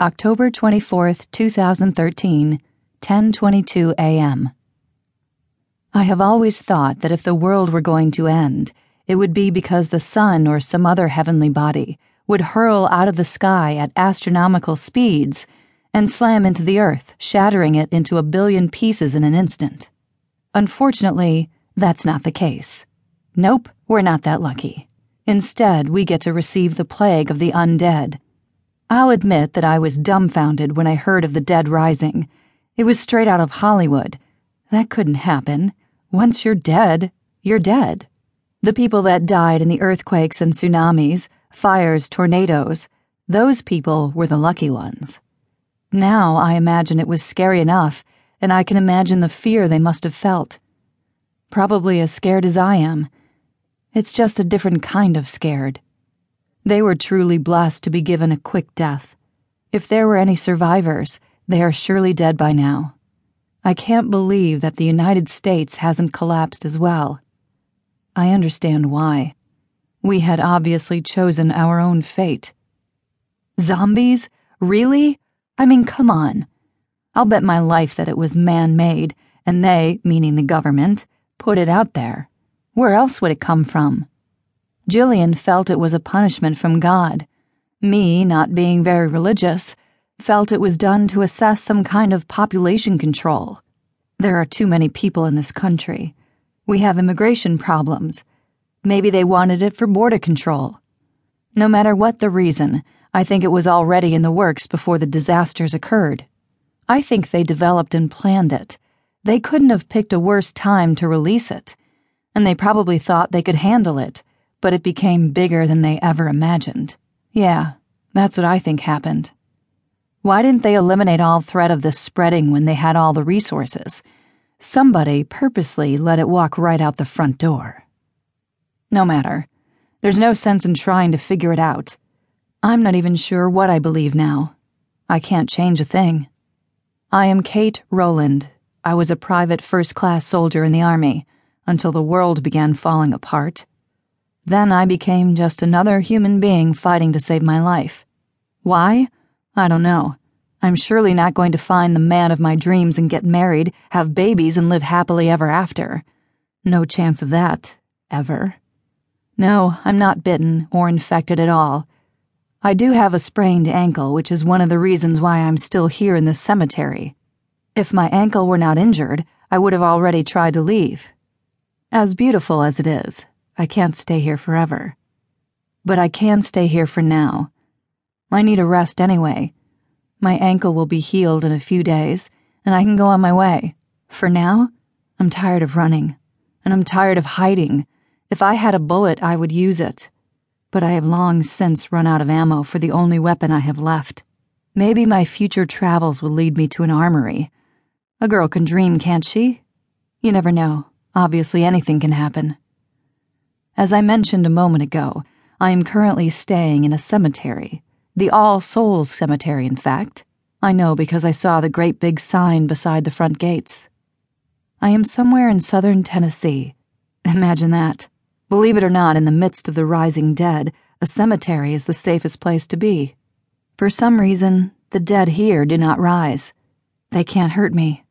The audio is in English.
October 24th, 2013, 10:22 a.m. I have always thought that if the world were going to end, it would be because the sun or some other heavenly body would hurl out of the sky at astronomical speeds and slam into the earth, shattering it into a billion pieces in an instant. Unfortunately, that's not the case. Nope, we're not that lucky. Instead, we get to receive the plague of the undead I'll admit that I was dumbfounded when I heard of the dead rising. It was straight out of Hollywood. That couldn't happen. Once you're dead, you're dead. The people that died in the earthquakes and tsunamis, fires, tornadoes, those people were the lucky ones. Now I imagine it was scary enough, and I can imagine the fear they must have felt. Probably as scared as I am. It's just a different kind of scared. They were truly blessed to be given a quick death. If there were any survivors, they are surely dead by now. I can't believe that the United States hasn't collapsed as well. I understand why. We had obviously chosen our own fate. Zombies? Really? I mean, come on. I'll bet my life that it was man made, and they, meaning the government, put it out there. Where else would it come from? Jillian felt it was a punishment from God. Me, not being very religious, felt it was done to assess some kind of population control. There are too many people in this country. We have immigration problems. Maybe they wanted it for border control. No matter what the reason, I think it was already in the works before the disasters occurred. I think they developed and planned it. They couldn't have picked a worse time to release it. And they probably thought they could handle it but it became bigger than they ever imagined. Yeah, that's what I think happened. Why didn't they eliminate all threat of this spreading when they had all the resources? Somebody purposely let it walk right out the front door. No matter. There's no sense in trying to figure it out. I'm not even sure what I believe now. I can't change a thing. I am Kate Roland. I was a private first class soldier in the Army until the world began falling apart. Then I became just another human being fighting to save my life. Why? I don't know. I'm surely not going to find the man of my dreams and get married, have babies, and live happily ever after. No chance of that, ever. No, I'm not bitten or infected at all. I do have a sprained ankle, which is one of the reasons why I'm still here in this cemetery. If my ankle were not injured, I would have already tried to leave. As beautiful as it is, I can't stay here forever. But I can stay here for now. I need a rest anyway. My ankle will be healed in a few days, and I can go on my way. For now, I'm tired of running, and I'm tired of hiding. If I had a bullet, I would use it. But I have long since run out of ammo for the only weapon I have left. Maybe my future travels will lead me to an armory. A girl can dream, can't she? You never know. Obviously, anything can happen. As I mentioned a moment ago, I am currently staying in a cemetery. The All Souls Cemetery, in fact. I know because I saw the great big sign beside the front gates. I am somewhere in southern Tennessee. Imagine that. Believe it or not, in the midst of the rising dead, a cemetery is the safest place to be. For some reason, the dead here do not rise. They can't hurt me.